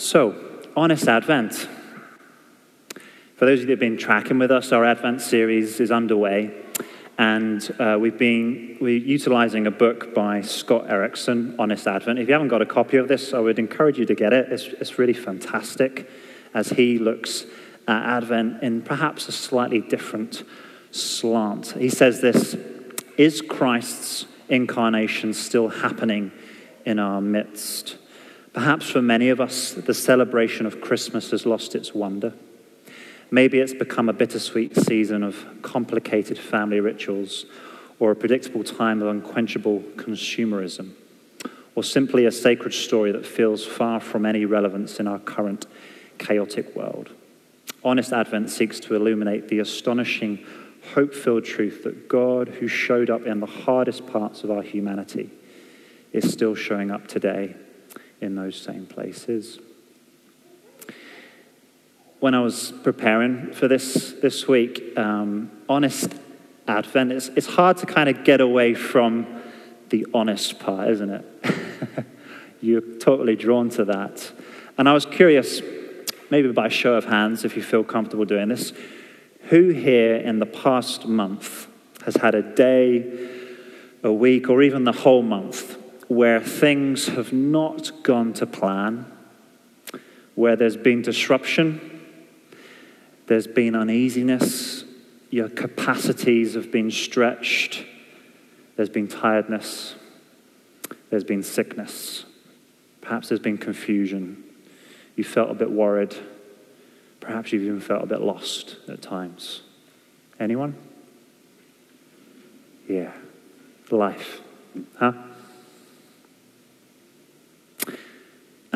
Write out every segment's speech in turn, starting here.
So, Honest Advent. For those of you that have been tracking with us, our Advent series is underway. And uh, we've been we're utilizing a book by Scott Erickson, Honest Advent. If you haven't got a copy of this, I would encourage you to get it. It's, it's really fantastic as he looks at Advent in perhaps a slightly different slant. He says this Is Christ's incarnation still happening in our midst? Perhaps for many of us, the celebration of Christmas has lost its wonder. Maybe it's become a bittersweet season of complicated family rituals or a predictable time of unquenchable consumerism, or simply a sacred story that feels far from any relevance in our current chaotic world. Honest Advent seeks to illuminate the astonishing, hope filled truth that God, who showed up in the hardest parts of our humanity, is still showing up today in those same places. When I was preparing for this this week, um, honest Advent, it's, it's hard to kind of get away from the honest part, isn't it? You're totally drawn to that. And I was curious, maybe by show of hands, if you feel comfortable doing this, who here in the past month has had a day, a week, or even the whole month where things have not gone to plan, where there's been disruption, there's been uneasiness, your capacities have been stretched, there's been tiredness, there's been sickness, perhaps there's been confusion. You felt a bit worried, perhaps you've even felt a bit lost at times. Anyone? Yeah, life, huh?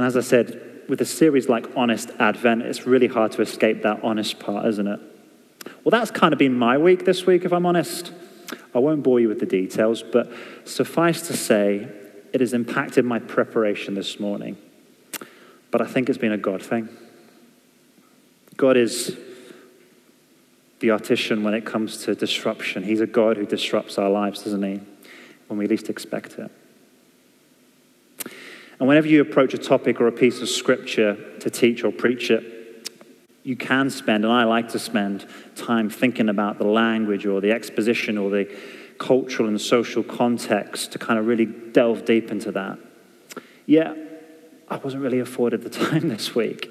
And as I said, with a series like Honest Advent, it's really hard to escape that honest part, isn't it? Well, that's kind of been my week this week, if I'm honest. I won't bore you with the details, but suffice to say, it has impacted my preparation this morning. But I think it's been a God thing. God is the artisan when it comes to disruption. He's a God who disrupts our lives, isn't he? When we least expect it. And whenever you approach a topic or a piece of scripture to teach or preach it, you can spend, and I like to spend, time thinking about the language or the exposition or the cultural and social context to kind of really delve deep into that. Yet, I wasn't really afforded the time this week.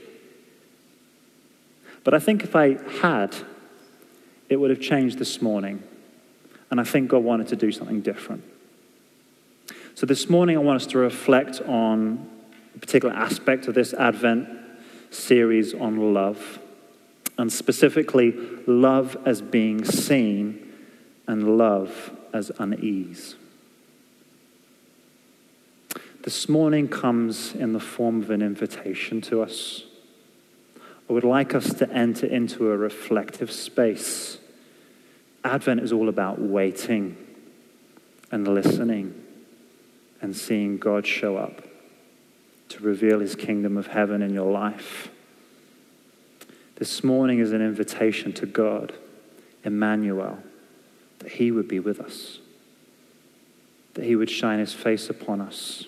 But I think if I had, it would have changed this morning. And I think God wanted to do something different. So this morning, I want us to reflect on a particular aspect of this Advent series on love, and specifically, love as being seen and love as unease. This morning comes in the form of an invitation to us. I would like us to enter into a reflective space. Advent is all about waiting and listening and seeing God show up to reveal his kingdom of heaven in your life. This morning is an invitation to God, Emmanuel, that he would be with us, that he would shine his face upon us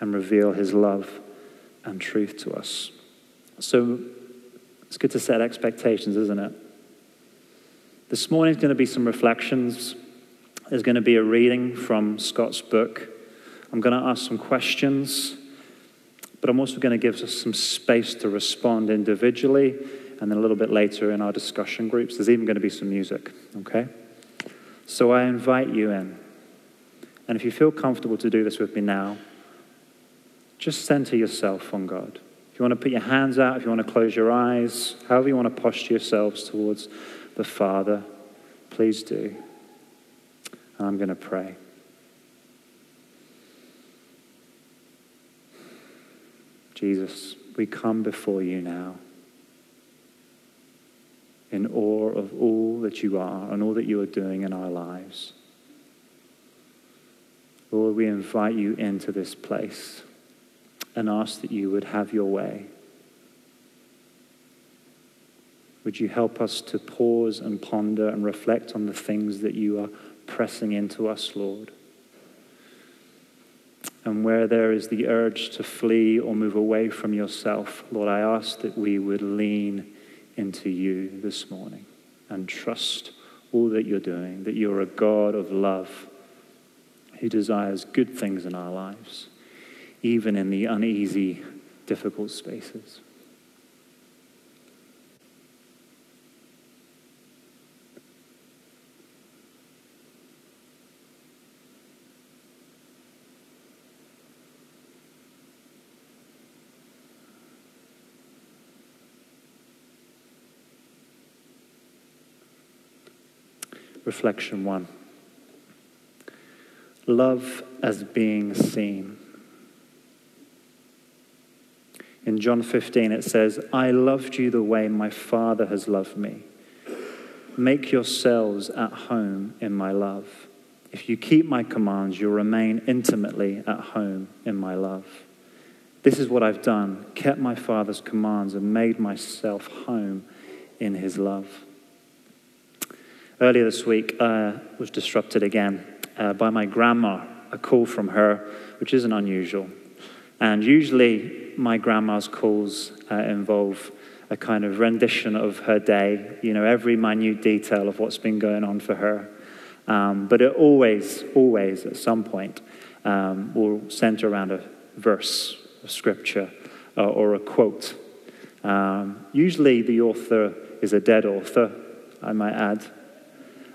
and reveal his love and truth to us. So it's good to set expectations, isn't it? This morning is going to be some reflections there's going to be a reading from Scott's book. I'm going to ask some questions, but I'm also going to give us some space to respond individually and then a little bit later in our discussion groups. There's even going to be some music, okay? So I invite you in. And if you feel comfortable to do this with me now, just center yourself on God. If you want to put your hands out, if you want to close your eyes, however you want to posture yourselves towards the Father, please do. I'm going to pray. Jesus, we come before you now in awe of all that you are and all that you are doing in our lives. Lord, we invite you into this place and ask that you would have your way. Would you help us to pause and ponder and reflect on the things that you are pressing into us, Lord. And where there is the urge to flee or move away from yourself, Lord, I ask that we would lean into you this morning and trust all that you're doing, that you're a God of love who desires good things in our lives, even in the uneasy, difficult spaces. Reflection one love as being seen. In John 15, it says, I loved you the way my Father has loved me. Make yourselves at home in my love. If you keep my commands, you'll remain intimately at home in my love. This is what I've done kept my Father's commands and made myself home in his love. Earlier this week, uh, was disrupted again uh, by my grandma, a call from her, which isn't unusual. And usually, my grandma's calls uh, involve a kind of rendition of her day, you know, every minute detail of what's been going on for her. Um, but it always, always, at some point, um, will center around a verse of scripture uh, or a quote. Um, usually, the author is a dead author, I might add,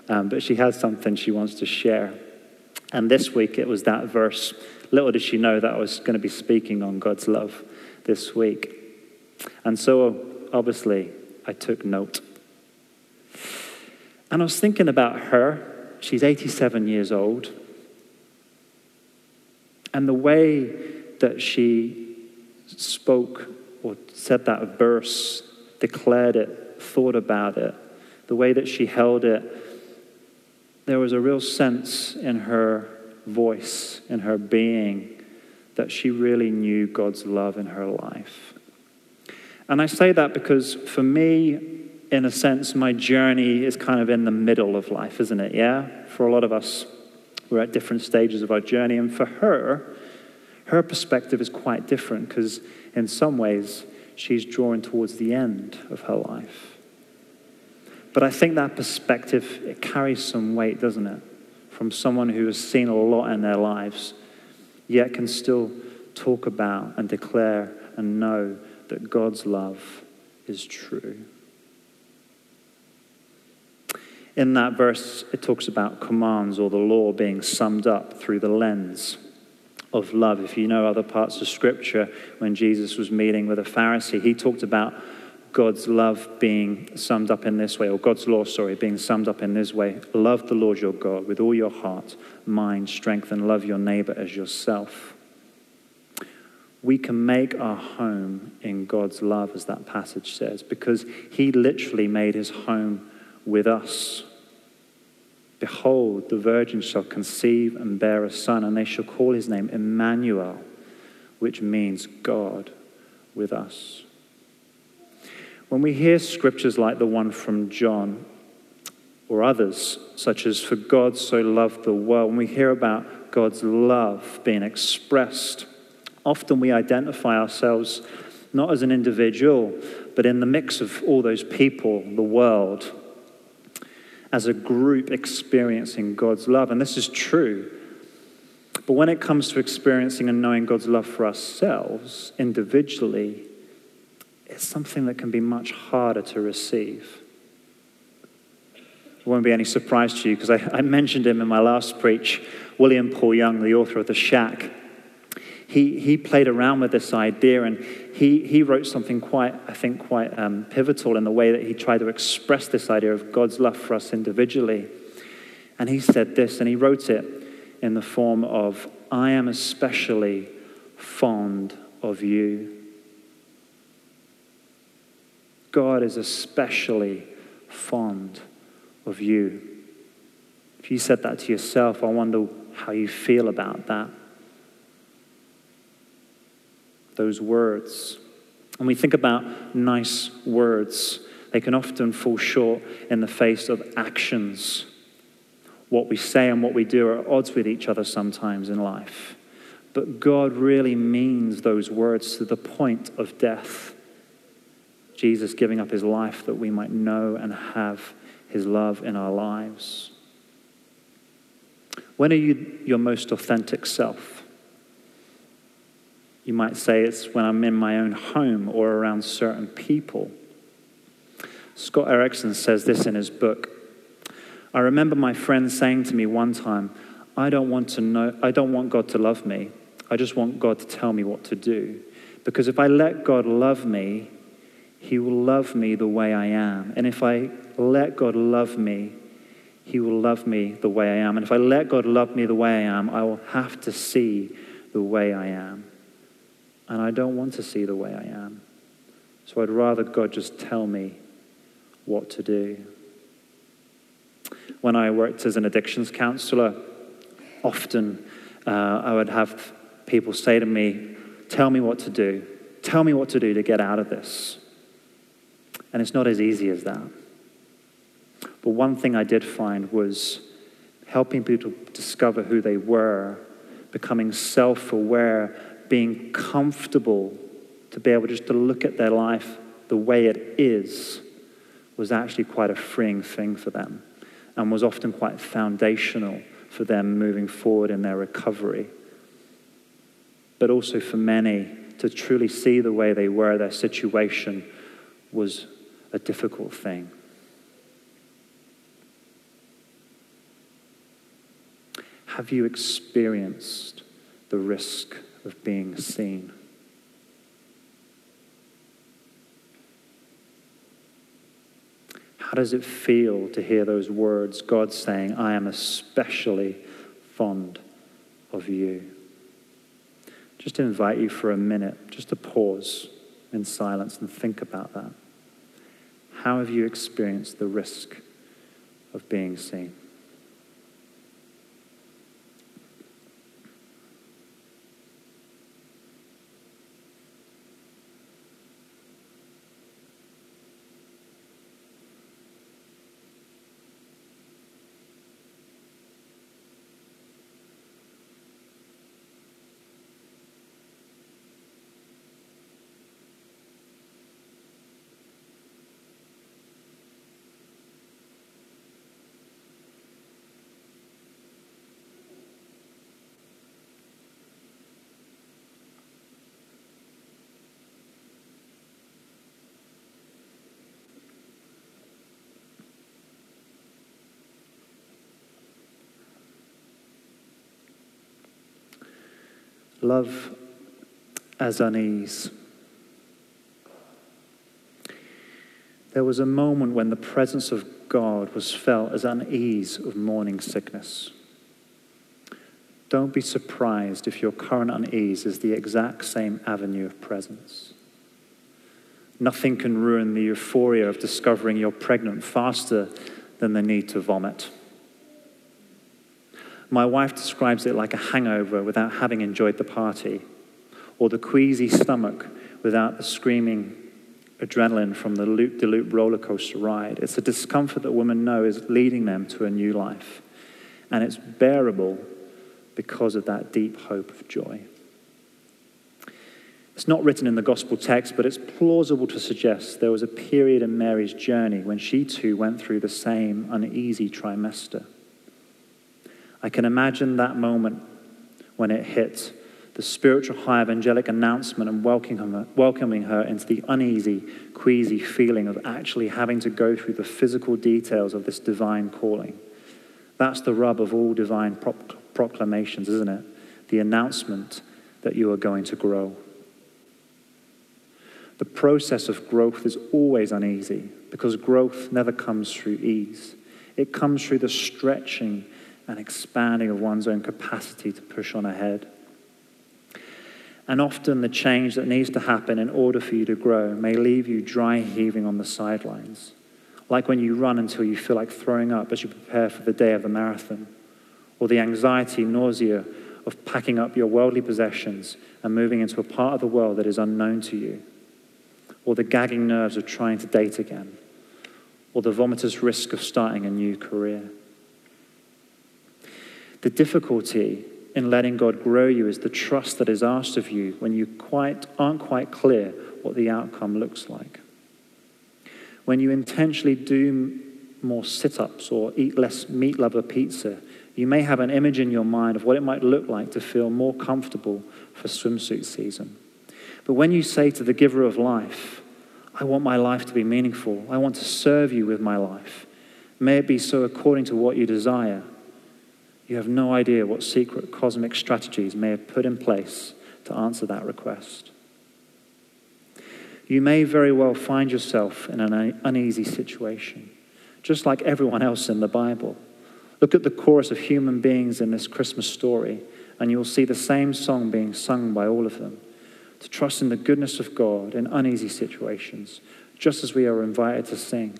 um, but she has something she wants to share. And this week it was that verse. Little did she know that I was going to be speaking on God's love this week. And so, obviously, I took note. And I was thinking about her. She's 87 years old. And the way that she spoke or said that verse, declared it, thought about it, the way that she held it, there was a real sense in her voice, in her being, that she really knew God's love in her life. And I say that because for me, in a sense, my journey is kind of in the middle of life, isn't it? Yeah? For a lot of us, we're at different stages of our journey. And for her, her perspective is quite different because, in some ways, she's drawn towards the end of her life. But I think that perspective, it carries some weight, doesn't it? From someone who has seen a lot in their lives, yet can still talk about and declare and know that God's love is true. In that verse, it talks about commands or the law being summed up through the lens of love. If you know other parts of Scripture, when Jesus was meeting with a Pharisee, he talked about God's love being summed up in this way, or God's law, sorry, being summed up in this way love the Lord your God with all your heart, mind, strength, and love your neighbor as yourself. We can make our home in God's love, as that passage says, because He literally made His home with us. Behold, the virgin shall conceive and bear a son, and they shall call his name Emmanuel, which means God with us. When we hear scriptures like the one from John or others, such as, For God so loved the world, when we hear about God's love being expressed, often we identify ourselves not as an individual, but in the mix of all those people, the world, as a group experiencing God's love. And this is true. But when it comes to experiencing and knowing God's love for ourselves individually, it's something that can be much harder to receive. It won't be any surprise to you because I, I, mentioned him in my last preach. William Paul Young, the author of The Shack, he, he played around with this idea and he, he wrote something quite, I think, quite um, pivotal in the way that he tried to express this idea of God's love for us individually. And he said this, and he wrote it in the form of, I am especially fond of you. God is especially fond of you. If you said that to yourself, I wonder how you feel about that. Those words. When we think about nice words, they can often fall short in the face of actions. What we say and what we do are at odds with each other sometimes in life. But God really means those words to the point of death. Jesus giving up his life that we might know and have his love in our lives. When are you your most authentic self? You might say it's when I'm in my own home or around certain people. Scott Erickson says this in his book. I remember my friend saying to me one time, I don't want to know I don't want God to love me. I just want God to tell me what to do. Because if I let God love me, He will love me the way I am. And if I let God love me, He will love me the way I am. And if I let God love me the way I am, I will have to see the way I am. And I don't want to see the way I am. So I'd rather God just tell me what to do. When I worked as an addictions counselor, often uh, I would have people say to me, Tell me what to do. Tell me what to do to get out of this. And it's not as easy as that. But one thing I did find was helping people discover who they were, becoming self aware, being comfortable to be able just to look at their life the way it is was actually quite a freeing thing for them and was often quite foundational for them moving forward in their recovery but also for many to truly see the way they were, their situation was a difficult thing. Have you experienced the risk of being seen? How does it feel to hear those words, God saying, I am especially fond of you? just invite you for a minute just to pause in silence and think about that. How have you experienced the risk of being seen? Love as unease. There was a moment when the presence of God was felt as unease of morning sickness. Don't be surprised if your current unease is the exact same avenue of presence. Nothing can ruin the euphoria of discovering you're pregnant faster than the need to vomit. My wife describes it like a hangover without having enjoyed the party, or the queasy stomach without the screaming adrenaline from the loop de loop roller coaster ride. It's a discomfort that women know is leading them to a new life. And it's bearable because of that deep hope of joy. It's not written in the gospel text, but it's plausible to suggest there was a period in Mary's journey when she too went through the same uneasy trimester. I can imagine that moment when it hit the spiritual high of angelic announcement and welcoming her, welcoming her into the uneasy, queasy feeling of actually having to go through the physical details of this divine calling. That's the rub of all divine proclamations, isn't it? The announcement that you are going to grow. The process of growth is always uneasy because growth never comes through ease. It comes through the stretching and expanding of one's own capacity to push on ahead. And often the change that needs to happen in order for you to grow may leave you dry heaving on the sidelines, like when you run until you feel like throwing up as you prepare for the day of the marathon, or the anxiety, nausea of packing up your worldly possessions and moving into a part of the world that is unknown to you, or the gagging nerves of trying to date again, or the vomitous risk of starting a new career. The difficulty in letting God grow you is the trust that is asked of you when you quite, aren't quite clear what the outcome looks like. When you intentionally do more sit ups or eat less meat lover pizza, you may have an image in your mind of what it might look like to feel more comfortable for swimsuit season. But when you say to the giver of life, I want my life to be meaningful, I want to serve you with my life, may it be so according to what you desire, you have no idea what secret cosmic strategies may have put in place to answer that request. You may very well find yourself in an uneasy situation, just like everyone else in the Bible. Look at the chorus of human beings in this Christmas story, and you'll see the same song being sung by all of them to trust in the goodness of God in uneasy situations, just as we are invited to sing.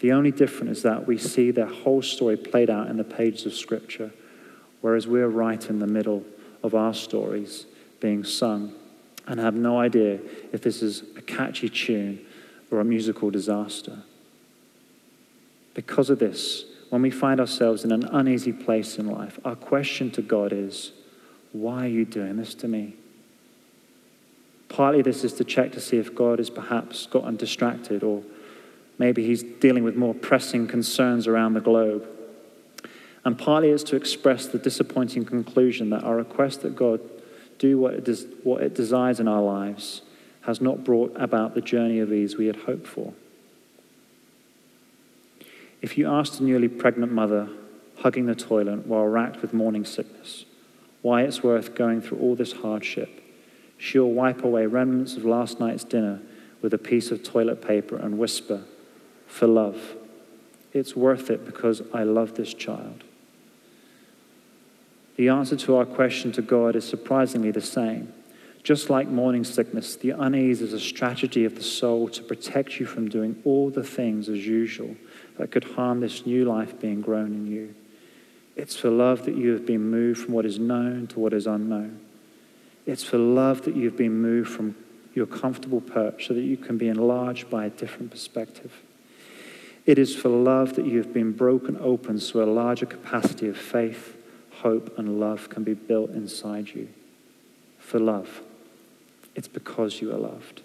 The only difference is that we see their whole story played out in the pages of Scripture, whereas we're right in the middle of our stories being sung and have no idea if this is a catchy tune or a musical disaster. Because of this, when we find ourselves in an uneasy place in life, our question to God is, Why are you doing this to me? Partly this is to check to see if God has perhaps gotten distracted or maybe he's dealing with more pressing concerns around the globe. And partly it's to express the disappointing conclusion that our request that God do what it, des- what it desires in our lives has not brought about the journey of ease we had hoped for. If you asked a newly pregnant mother hugging the toilet while racked with morning sickness why it's worth going through all this hardship, she'll wipe away remnants of last night's dinner with a piece of toilet paper and whisper, For love. It's worth it because I love this child. The answer to our question to God is surprisingly the same. Just like morning sickness, the unease is a strategy of the soul to protect you from doing all the things as usual that could harm this new life being grown in you. It's for love that you have been moved from what is known to what is unknown. It's for love that you've been moved from your comfortable perch so that you can be enlarged by a different perspective. It is for love that you have been broken open so a larger capacity of faith, hope, and love can be built inside you. For love. It's because you are loved.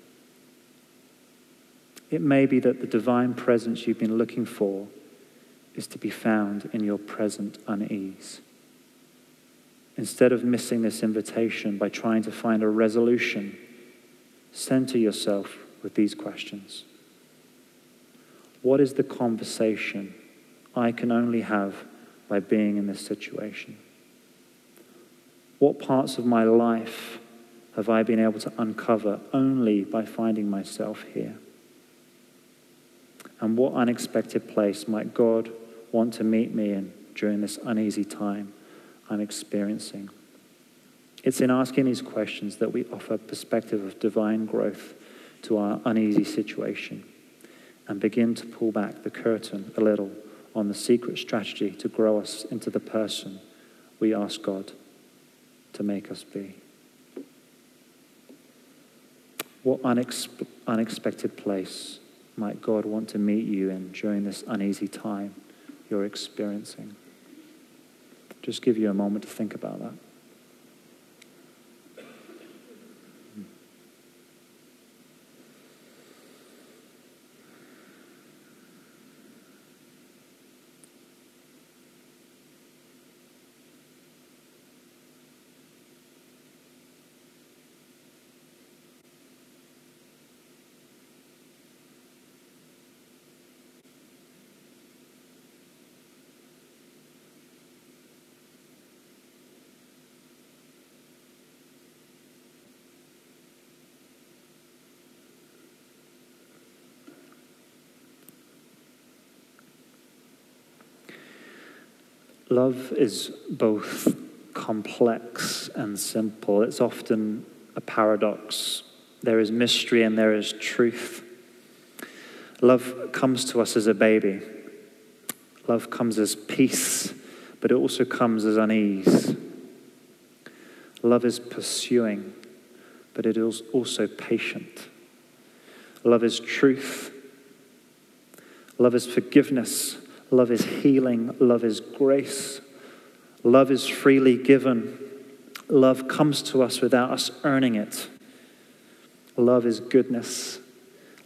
It may be that the divine presence you've been looking for is to be found in your present unease. Instead of missing this invitation by trying to find a resolution, center yourself with these questions What is the conversation I can only have by being in this situation? What parts of my life have I been able to uncover only by finding myself here? And what unexpected place might God want to meet me in during this uneasy time I'm experiencing? It's in asking these questions that we offer perspective of divine growth to our uneasy situation and begin to pull back the curtain a little on the secret strategy to grow us into the person we ask God to make us be. What unex- unexpected place might God want to meet you in during this uneasy time you're experiencing? Just give you a moment to think about that. Love is both complex and simple. It's often a paradox. There is mystery and there is truth. Love comes to us as a baby. Love comes as peace, but it also comes as unease. Love is pursuing, but it is also patient. Love is truth. Love is forgiveness, Love is healing. Love is grace. Love is freely given. Love comes to us without us earning it. Love is goodness.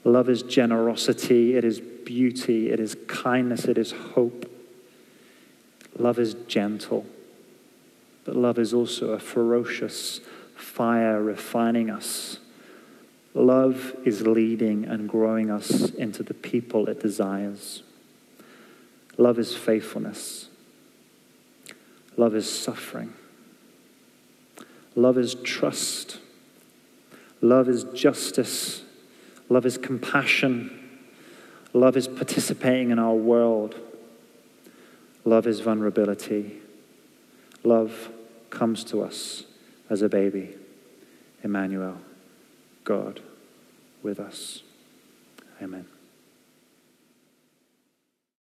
Love is generosity. It is beauty. It is kindness. It is hope. Love is gentle. But love is also a ferocious fire refining us. Love is leading and growing us into the people it desires. Love is faithfulness. Love is suffering. Love is trust. Love is justice. Love is compassion. Love is participating in our world. Love is vulnerability. Love comes to us as a baby. Emmanuel, God with us. Amen.